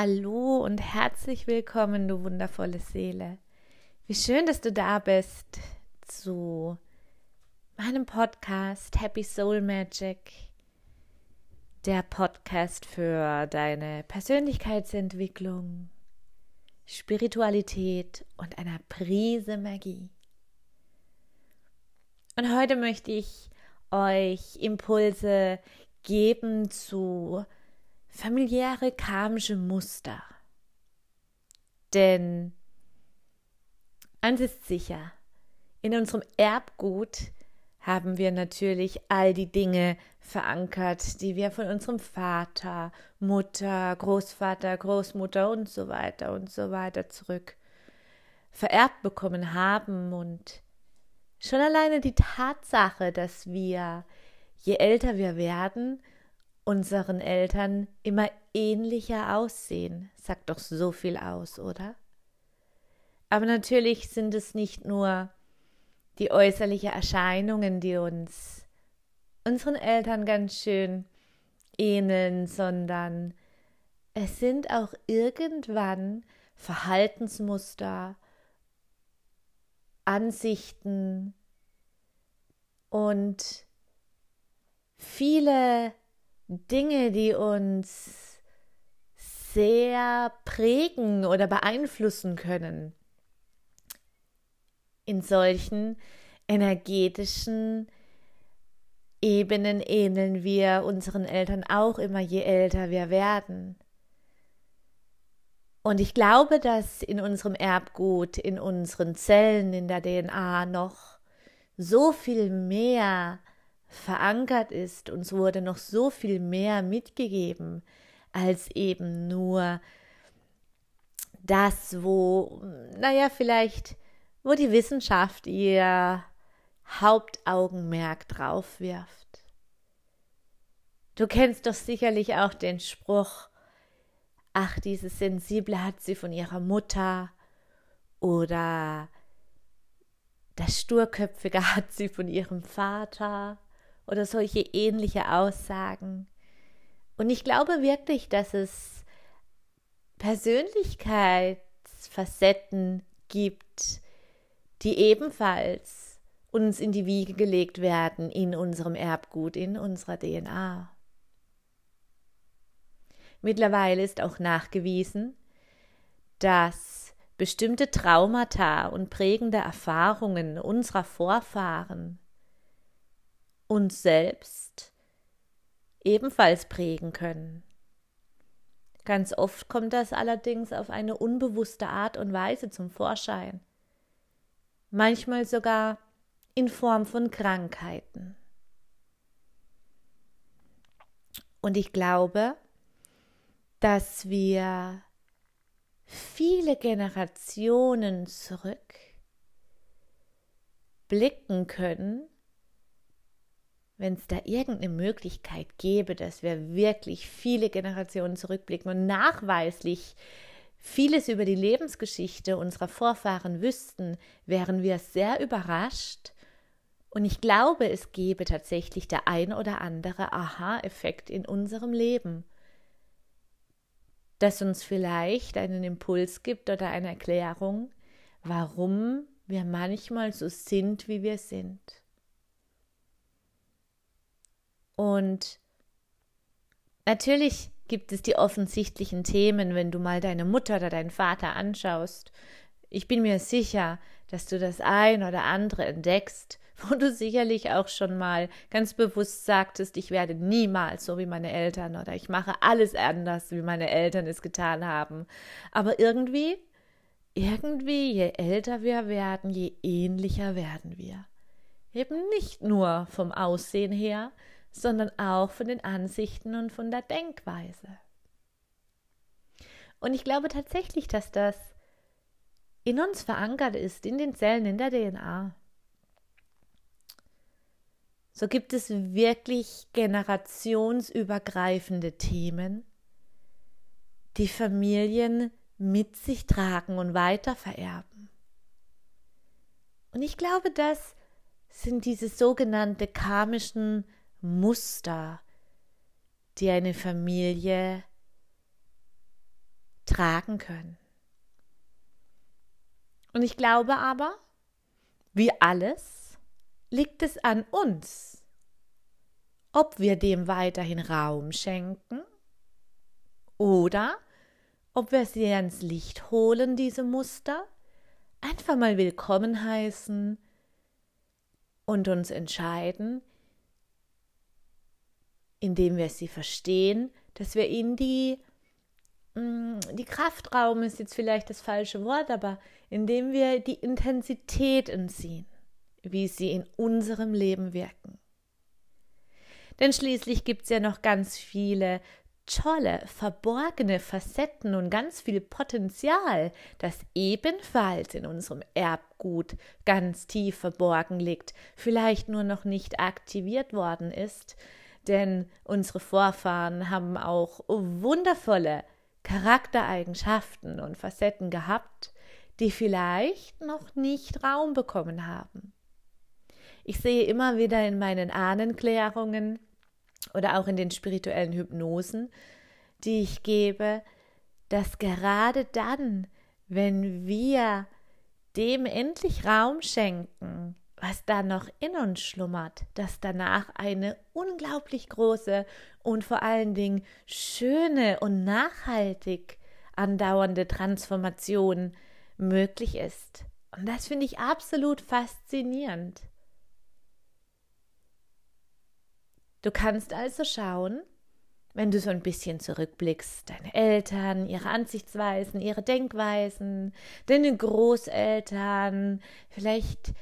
Hallo und herzlich willkommen, du wundervolle Seele. Wie schön, dass du da bist zu meinem Podcast Happy Soul Magic, der Podcast für deine Persönlichkeitsentwicklung, Spiritualität und einer Prise Magie. Und heute möchte ich euch Impulse geben zu familiäre karmische Muster. Denn eins ist sicher, in unserem Erbgut haben wir natürlich all die Dinge verankert, die wir von unserem Vater, Mutter, Großvater, Großmutter und so weiter und so weiter zurück vererbt bekommen haben und schon alleine die Tatsache, dass wir, je älter wir werden, unseren Eltern immer ähnlicher aussehen, sagt doch so viel aus, oder? Aber natürlich sind es nicht nur die äußerlichen Erscheinungen, die uns unseren Eltern ganz schön ähneln, sondern es sind auch irgendwann Verhaltensmuster, Ansichten und viele Dinge, die uns sehr prägen oder beeinflussen können. In solchen energetischen Ebenen ähneln wir unseren Eltern auch immer, je älter wir werden. Und ich glaube, dass in unserem Erbgut, in unseren Zellen, in der DNA noch so viel mehr verankert ist, uns wurde noch so viel mehr mitgegeben als eben nur das, wo, naja, vielleicht, wo die Wissenschaft ihr Hauptaugenmerk drauf wirft. Du kennst doch sicherlich auch den Spruch, ach, dieses Sensible hat sie von ihrer Mutter oder das Sturköpfige hat sie von ihrem Vater oder solche ähnliche Aussagen. Und ich glaube wirklich, dass es Persönlichkeitsfacetten gibt, die ebenfalls uns in die Wiege gelegt werden in unserem Erbgut, in unserer DNA. Mittlerweile ist auch nachgewiesen, dass bestimmte Traumata und prägende Erfahrungen unserer Vorfahren uns selbst ebenfalls prägen können. Ganz oft kommt das allerdings auf eine unbewusste Art und Weise zum Vorschein, manchmal sogar in Form von Krankheiten. Und ich glaube, dass wir viele Generationen zurück blicken können wenn es da irgendeine Möglichkeit gäbe, dass wir wirklich viele Generationen zurückblicken und nachweislich vieles über die Lebensgeschichte unserer Vorfahren wüssten, wären wir sehr überrascht. Und ich glaube, es gäbe tatsächlich der ein oder andere Aha-Effekt in unserem Leben, das uns vielleicht einen Impuls gibt oder eine Erklärung, warum wir manchmal so sind, wie wir sind. Und natürlich gibt es die offensichtlichen Themen, wenn du mal deine Mutter oder deinen Vater anschaust. Ich bin mir sicher, dass du das ein oder andere entdeckst, wo du sicherlich auch schon mal ganz bewusst sagtest, ich werde niemals so wie meine Eltern oder ich mache alles anders, wie meine Eltern es getan haben. Aber irgendwie, irgendwie, je älter wir werden, je ähnlicher werden wir. Eben nicht nur vom Aussehen her, sondern auch von den Ansichten und von der Denkweise. Und ich glaube tatsächlich, dass das in uns verankert ist, in den Zellen, in der DNA. So gibt es wirklich generationsübergreifende Themen, die Familien mit sich tragen und weiter vererben. Und ich glaube, das sind diese sogenannten karmischen Muster, die eine Familie tragen können. Und ich glaube aber, wie alles, liegt es an uns, ob wir dem weiterhin Raum schenken oder ob wir sie ans Licht holen, diese Muster, einfach mal willkommen heißen und uns entscheiden, indem wir sie verstehen, dass wir ihnen die, mm, die Kraftraum ist jetzt vielleicht das falsche Wort, aber indem wir die Intensität entziehen, wie sie in unserem Leben wirken. Denn schließlich gibt es ja noch ganz viele tolle, verborgene Facetten und ganz viel Potenzial, das ebenfalls in unserem Erbgut ganz tief verborgen liegt, vielleicht nur noch nicht aktiviert worden ist, denn unsere Vorfahren haben auch wundervolle Charaktereigenschaften und Facetten gehabt, die vielleicht noch nicht Raum bekommen haben. Ich sehe immer wieder in meinen Ahnenklärungen oder auch in den spirituellen Hypnosen, die ich gebe, dass gerade dann, wenn wir dem endlich Raum schenken, was da noch in uns schlummert, dass danach eine unglaublich große und vor allen Dingen schöne und nachhaltig andauernde Transformation möglich ist. Und das finde ich absolut faszinierend. Du kannst also schauen, wenn du so ein bisschen zurückblickst, deine Eltern, ihre Ansichtsweisen, ihre Denkweisen, deine Großeltern, vielleicht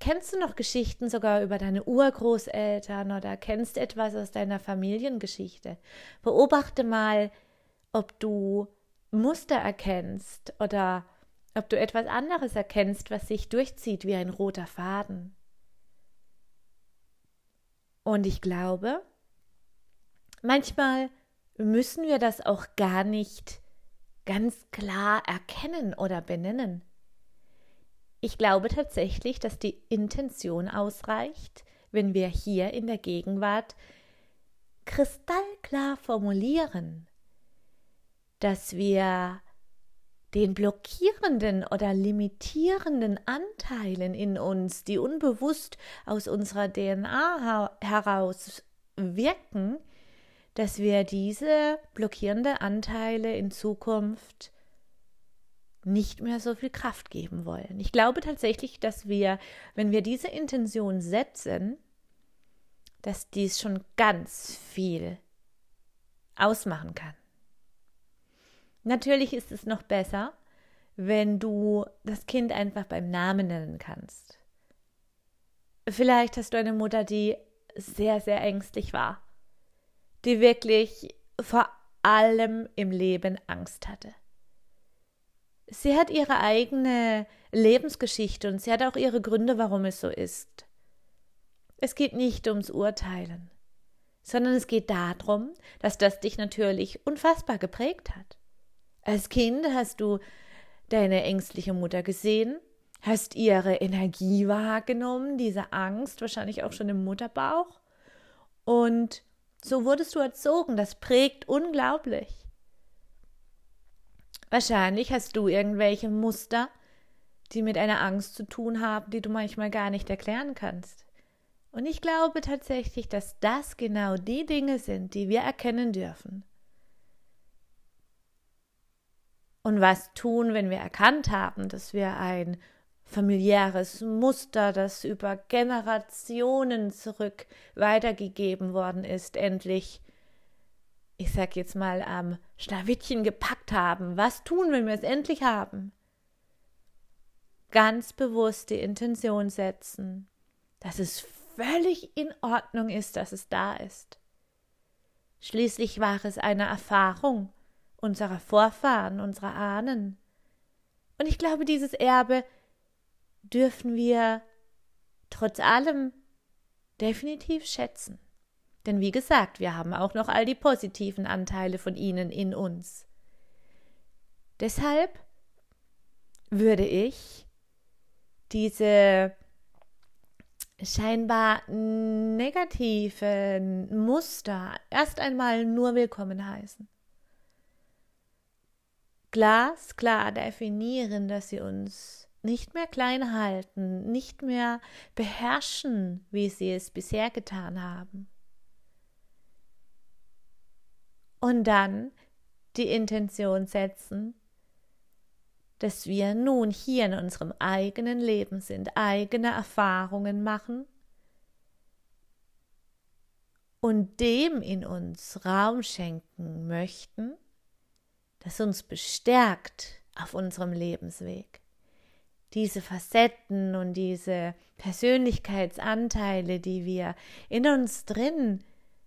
kennst du noch Geschichten sogar über deine Urgroßeltern oder kennst etwas aus deiner Familiengeschichte. Beobachte mal, ob du Muster erkennst oder ob du etwas anderes erkennst, was sich durchzieht wie ein roter Faden. Und ich glaube, manchmal müssen wir das auch gar nicht ganz klar erkennen oder benennen. Ich glaube tatsächlich, dass die Intention ausreicht, wenn wir hier in der Gegenwart kristallklar formulieren, dass wir den blockierenden oder limitierenden Anteilen in uns, die unbewusst aus unserer DNA heraus wirken, dass wir diese blockierenden Anteile in Zukunft nicht mehr so viel Kraft geben wollen. Ich glaube tatsächlich, dass wir, wenn wir diese Intention setzen, dass dies schon ganz viel ausmachen kann. Natürlich ist es noch besser, wenn du das Kind einfach beim Namen nennen kannst. Vielleicht hast du eine Mutter, die sehr, sehr ängstlich war, die wirklich vor allem im Leben Angst hatte. Sie hat ihre eigene Lebensgeschichte und sie hat auch ihre Gründe, warum es so ist. Es geht nicht ums Urteilen, sondern es geht darum, dass das dich natürlich unfassbar geprägt hat. Als Kind hast du deine ängstliche Mutter gesehen, hast ihre Energie wahrgenommen, diese Angst, wahrscheinlich auch schon im Mutterbauch. Und so wurdest du erzogen. Das prägt unglaublich. Wahrscheinlich hast du irgendwelche Muster, die mit einer Angst zu tun haben, die du manchmal gar nicht erklären kannst. Und ich glaube tatsächlich, dass das genau die Dinge sind, die wir erkennen dürfen. Und was tun, wenn wir erkannt haben, dass wir ein familiäres Muster, das über Generationen zurück weitergegeben worden ist, endlich, ich sag jetzt mal, am Schlawittchen gepackt haben. Was tun, wenn wir es endlich haben? Ganz bewusst die Intention setzen, dass es völlig in Ordnung ist, dass es da ist. Schließlich war es eine Erfahrung, unserer Vorfahren, unserer Ahnen. Und ich glaube, dieses Erbe dürfen wir trotz allem definitiv schätzen. Denn wie gesagt, wir haben auch noch all die positiven Anteile von ihnen in uns. Deshalb würde ich diese scheinbar negativen Muster erst einmal nur willkommen heißen. glasklar definieren, dass sie uns nicht mehr klein halten, nicht mehr beherrschen, wie sie es bisher getan haben. Und dann die Intention setzen, dass wir nun hier in unserem eigenen Leben sind, eigene Erfahrungen machen und dem in uns Raum schenken möchten, das uns bestärkt auf unserem Lebensweg. Diese Facetten und diese Persönlichkeitsanteile, die wir in uns drin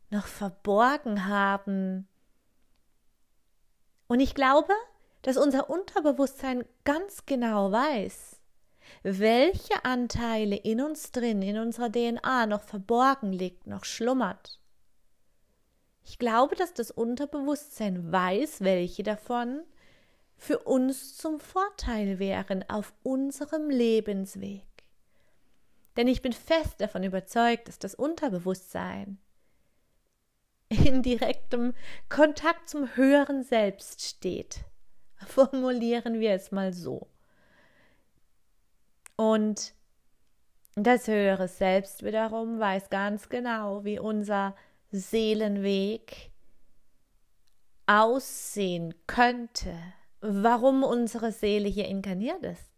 noch verborgen haben. Und ich glaube, dass unser Unterbewusstsein ganz genau weiß, welche Anteile in uns drin, in unserer DNA noch verborgen liegt, noch schlummert. Ich glaube, dass das Unterbewusstsein weiß, welche davon für uns zum Vorteil wären auf unserem Lebensweg. Denn ich bin fest davon überzeugt, dass das Unterbewusstsein in direktem Kontakt zum höheren Selbst steht. Formulieren wir es mal so. Und das höhere Selbst wiederum weiß ganz genau, wie unser Seelenweg aussehen könnte, warum unsere Seele hier inkarniert ist.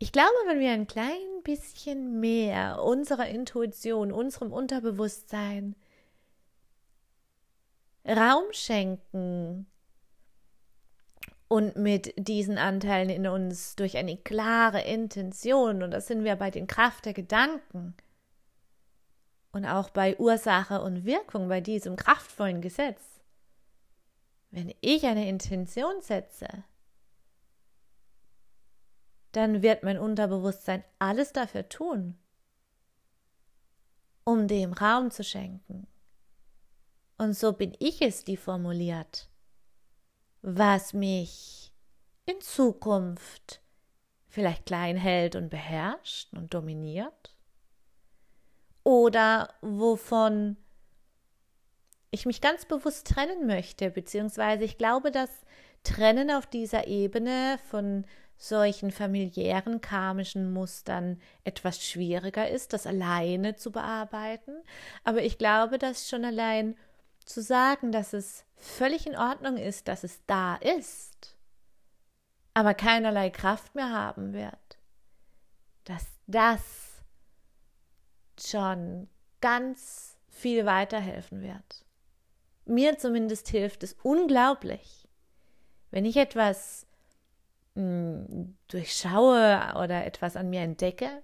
Ich glaube, wenn wir ein klein bisschen mehr unserer Intuition, unserem Unterbewusstsein Raum schenken und mit diesen Anteilen in uns durch eine klare Intention, und das sind wir bei den Kraft der Gedanken, und auch bei Ursache und Wirkung, bei diesem kraftvollen Gesetz. Wenn ich eine Intention setze, dann wird mein Unterbewusstsein alles dafür tun, um dem Raum zu schenken. Und so bin ich es, die formuliert, was mich in Zukunft vielleicht klein hält und beherrscht und dominiert oder wovon ich mich ganz bewusst trennen möchte, beziehungsweise ich glaube, dass Trennen auf dieser Ebene von solchen familiären karmischen Mustern etwas schwieriger ist, das alleine zu bearbeiten. Aber ich glaube, dass schon allein zu sagen, dass es völlig in Ordnung ist, dass es da ist, aber keinerlei Kraft mehr haben wird, dass das schon ganz viel weiterhelfen wird. Mir zumindest hilft es unglaublich, wenn ich etwas hm, durchschaue oder etwas an mir entdecke,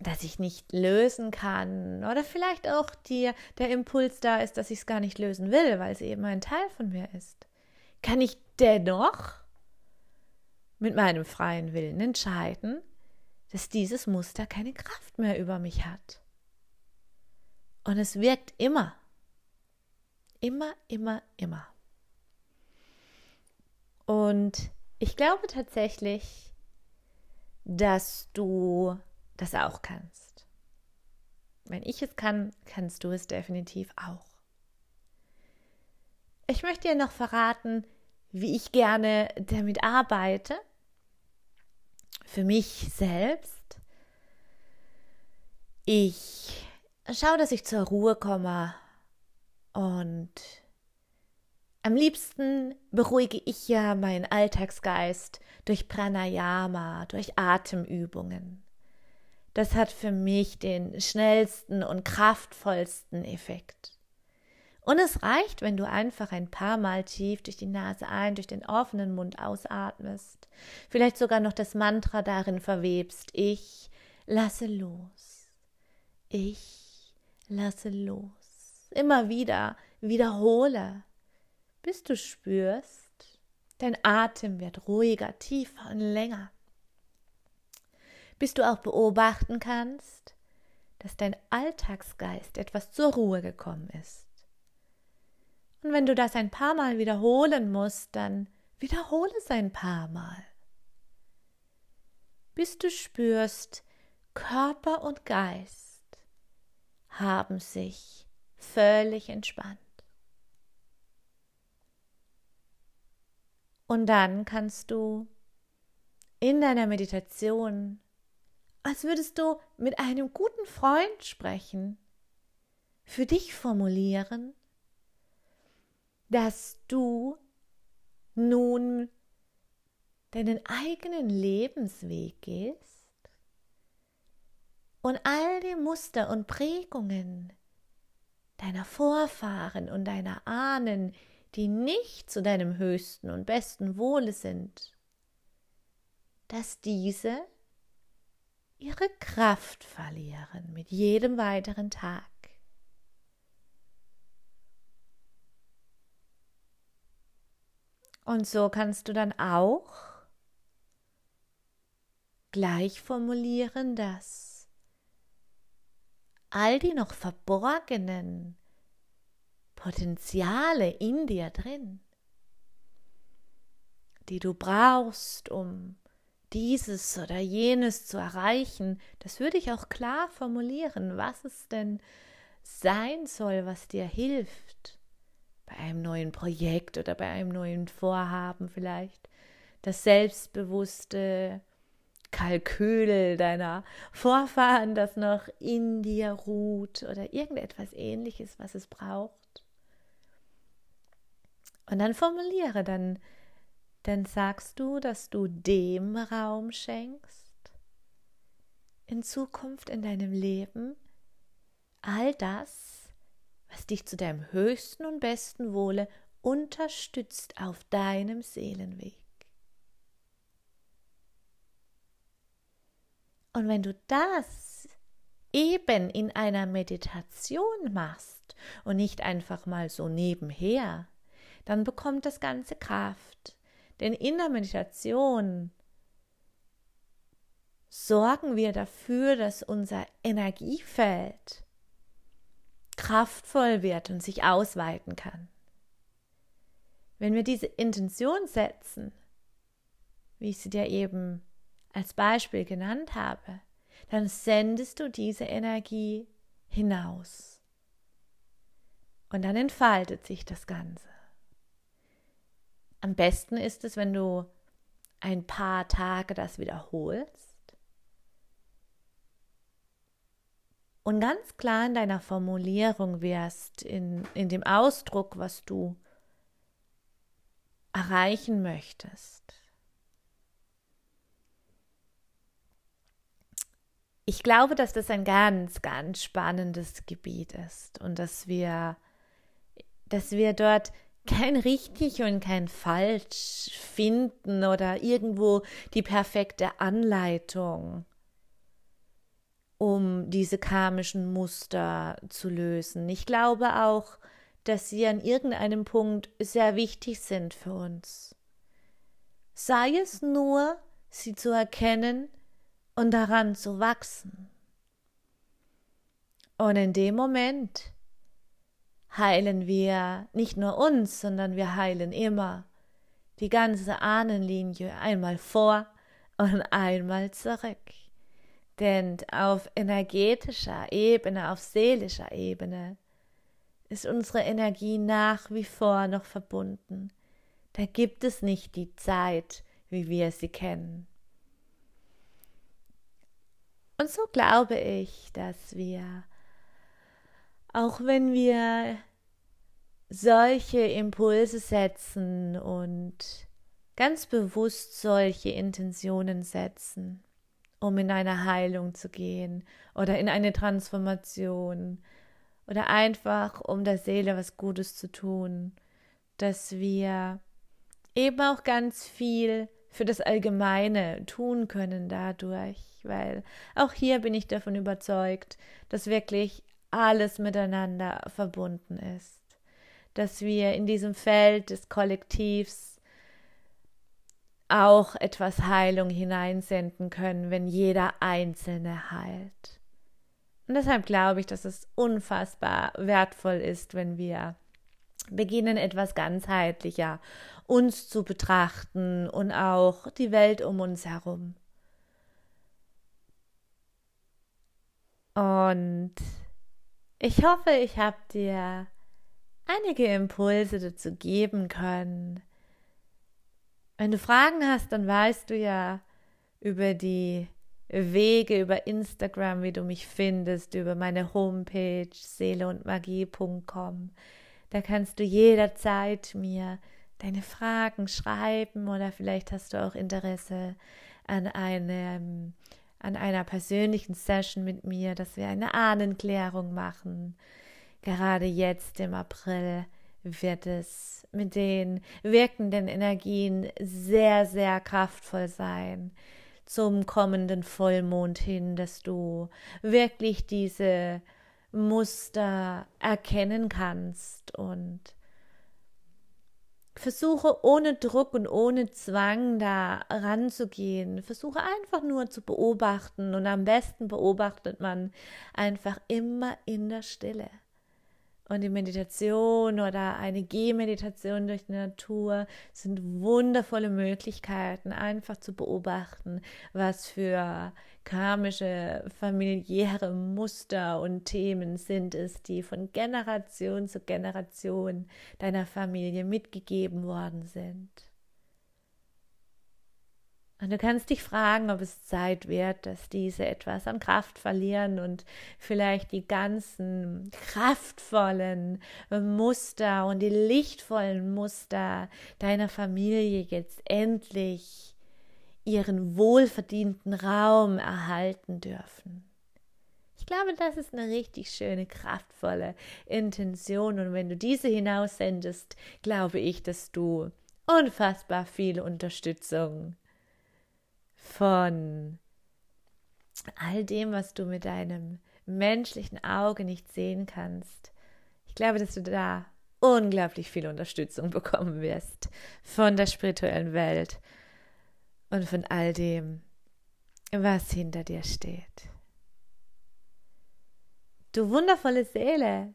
das ich nicht lösen kann oder vielleicht auch die, der Impuls da ist, dass ich es gar nicht lösen will, weil es eben ein Teil von mir ist, kann ich dennoch mit meinem freien Willen entscheiden, dass dieses Muster keine Kraft mehr über mich hat. Und es wirkt immer. Immer, immer, immer. Und ich glaube tatsächlich, dass du das auch kannst. Wenn ich es kann, kannst du es definitiv auch. Ich möchte dir noch verraten, wie ich gerne damit arbeite für mich selbst. Ich schaue, dass ich zur Ruhe komme und am liebsten beruhige ich ja meinen Alltagsgeist durch Pranayama, durch Atemübungen. Das hat für mich den schnellsten und kraftvollsten Effekt. Und es reicht, wenn du einfach ein paar Mal tief durch die Nase ein, durch den offenen Mund ausatmest. Vielleicht sogar noch das Mantra darin verwebst. Ich lasse los. Ich lasse los. Immer wieder wiederhole, bis du spürst, dein Atem wird ruhiger, tiefer und länger. Bis du auch beobachten kannst, dass dein Alltagsgeist etwas zur Ruhe gekommen ist. Und wenn du das ein paar Mal wiederholen musst, dann wiederhole es ein paar Mal. Bis du spürst, Körper und Geist haben sich völlig entspannt. Und dann kannst du in deiner Meditation, als würdest du mit einem guten Freund sprechen, für dich formulieren, dass du nun deinen eigenen Lebensweg gehst und all die Muster und Prägungen deiner Vorfahren und deiner Ahnen, die nicht zu deinem höchsten und besten Wohle sind, dass diese ihre Kraft verlieren mit jedem weiteren Tag. Und so kannst du dann auch gleich formulieren, dass all die noch verborgenen Potenziale in dir drin, die du brauchst, um dieses oder jenes zu erreichen, das würde ich auch klar formulieren, was es denn sein soll, was dir hilft bei einem neuen Projekt oder bei einem neuen Vorhaben vielleicht, das selbstbewusste Kalkül deiner Vorfahren, das noch in dir ruht oder irgendetwas ähnliches, was es braucht. Und dann formuliere, dann, dann sagst du, dass du dem Raum schenkst, in Zukunft in deinem Leben, all das, was dich zu deinem höchsten und besten Wohle unterstützt auf deinem Seelenweg. Und wenn du das eben in einer Meditation machst und nicht einfach mal so nebenher, dann bekommt das Ganze Kraft. Denn in der Meditation sorgen wir dafür, dass unser Energiefeld kraftvoll wird und sich ausweiten kann. Wenn wir diese Intention setzen, wie ich sie dir eben als Beispiel genannt habe, dann sendest du diese Energie hinaus. Und dann entfaltet sich das Ganze. Am besten ist es, wenn du ein paar Tage das wiederholst und ganz klar in deiner Formulierung wirst, in, in dem Ausdruck, was du erreichen möchtest. ich glaube, dass das ein ganz, ganz spannendes Gebiet ist und dass wir, dass wir dort kein richtig und kein falsch finden oder irgendwo die perfekte Anleitung, um diese karmischen Muster zu lösen. Ich glaube auch, dass sie an irgendeinem Punkt sehr wichtig sind für uns. Sei es nur, sie zu erkennen und daran zu wachsen. Und in dem Moment heilen wir nicht nur uns, sondern wir heilen immer die ganze Ahnenlinie einmal vor und einmal zurück. Denn auf energetischer Ebene, auf seelischer Ebene ist unsere Energie nach wie vor noch verbunden. Da gibt es nicht die Zeit, wie wir sie kennen. Und so glaube ich, dass wir, auch wenn wir solche Impulse setzen und ganz bewusst solche Intentionen setzen, um in eine Heilung zu gehen oder in eine Transformation oder einfach um der Seele was Gutes zu tun, dass wir eben auch ganz viel für das Allgemeine tun können dadurch, weil auch hier bin ich davon überzeugt, dass wirklich alles miteinander verbunden ist, dass wir in diesem Feld des Kollektivs auch etwas Heilung hineinsenden können, wenn jeder Einzelne heilt. Und deshalb glaube ich, dass es unfassbar wertvoll ist, wenn wir beginnen etwas ganzheitlicher uns zu betrachten und auch die Welt um uns herum. Und ich hoffe, ich habe dir einige Impulse dazu geben können, Wenn du Fragen hast, dann weißt du ja über die Wege, über Instagram, wie du mich findest, über meine Homepage seeleundmagie.com. Da kannst du jederzeit mir deine Fragen schreiben oder vielleicht hast du auch Interesse an einem an einer persönlichen Session mit mir, dass wir eine Ahnenklärung machen. Gerade jetzt im April wird es mit den wirkenden Energien sehr, sehr kraftvoll sein zum kommenden Vollmond hin, dass du wirklich diese Muster erkennen kannst und versuche ohne Druck und ohne Zwang da ranzugehen. Versuche einfach nur zu beobachten und am besten beobachtet man einfach immer in der Stille. Und die Meditation oder eine Gehmeditation durch die Natur sind wundervolle Möglichkeiten, einfach zu beobachten, was für karmische, familiäre Muster und Themen sind es, die von Generation zu Generation deiner Familie mitgegeben worden sind. Und du kannst dich fragen, ob es Zeit wird, dass diese etwas an Kraft verlieren und vielleicht die ganzen kraftvollen Muster und die lichtvollen Muster deiner Familie jetzt endlich ihren wohlverdienten Raum erhalten dürfen. Ich glaube, das ist eine richtig schöne, kraftvolle Intention. Und wenn du diese hinaussendest, glaube ich, dass du unfassbar viel Unterstützung von all dem, was du mit deinem menschlichen Auge nicht sehen kannst. Ich glaube, dass du da unglaublich viel Unterstützung bekommen wirst von der spirituellen Welt und von all dem, was hinter dir steht. Du wundervolle Seele,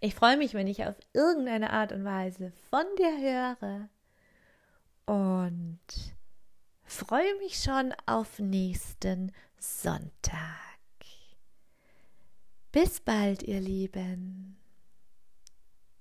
ich freue mich, wenn ich auf irgendeine Art und Weise von dir höre und freue mich schon auf nächsten Sonntag. Bis bald, ihr Lieben.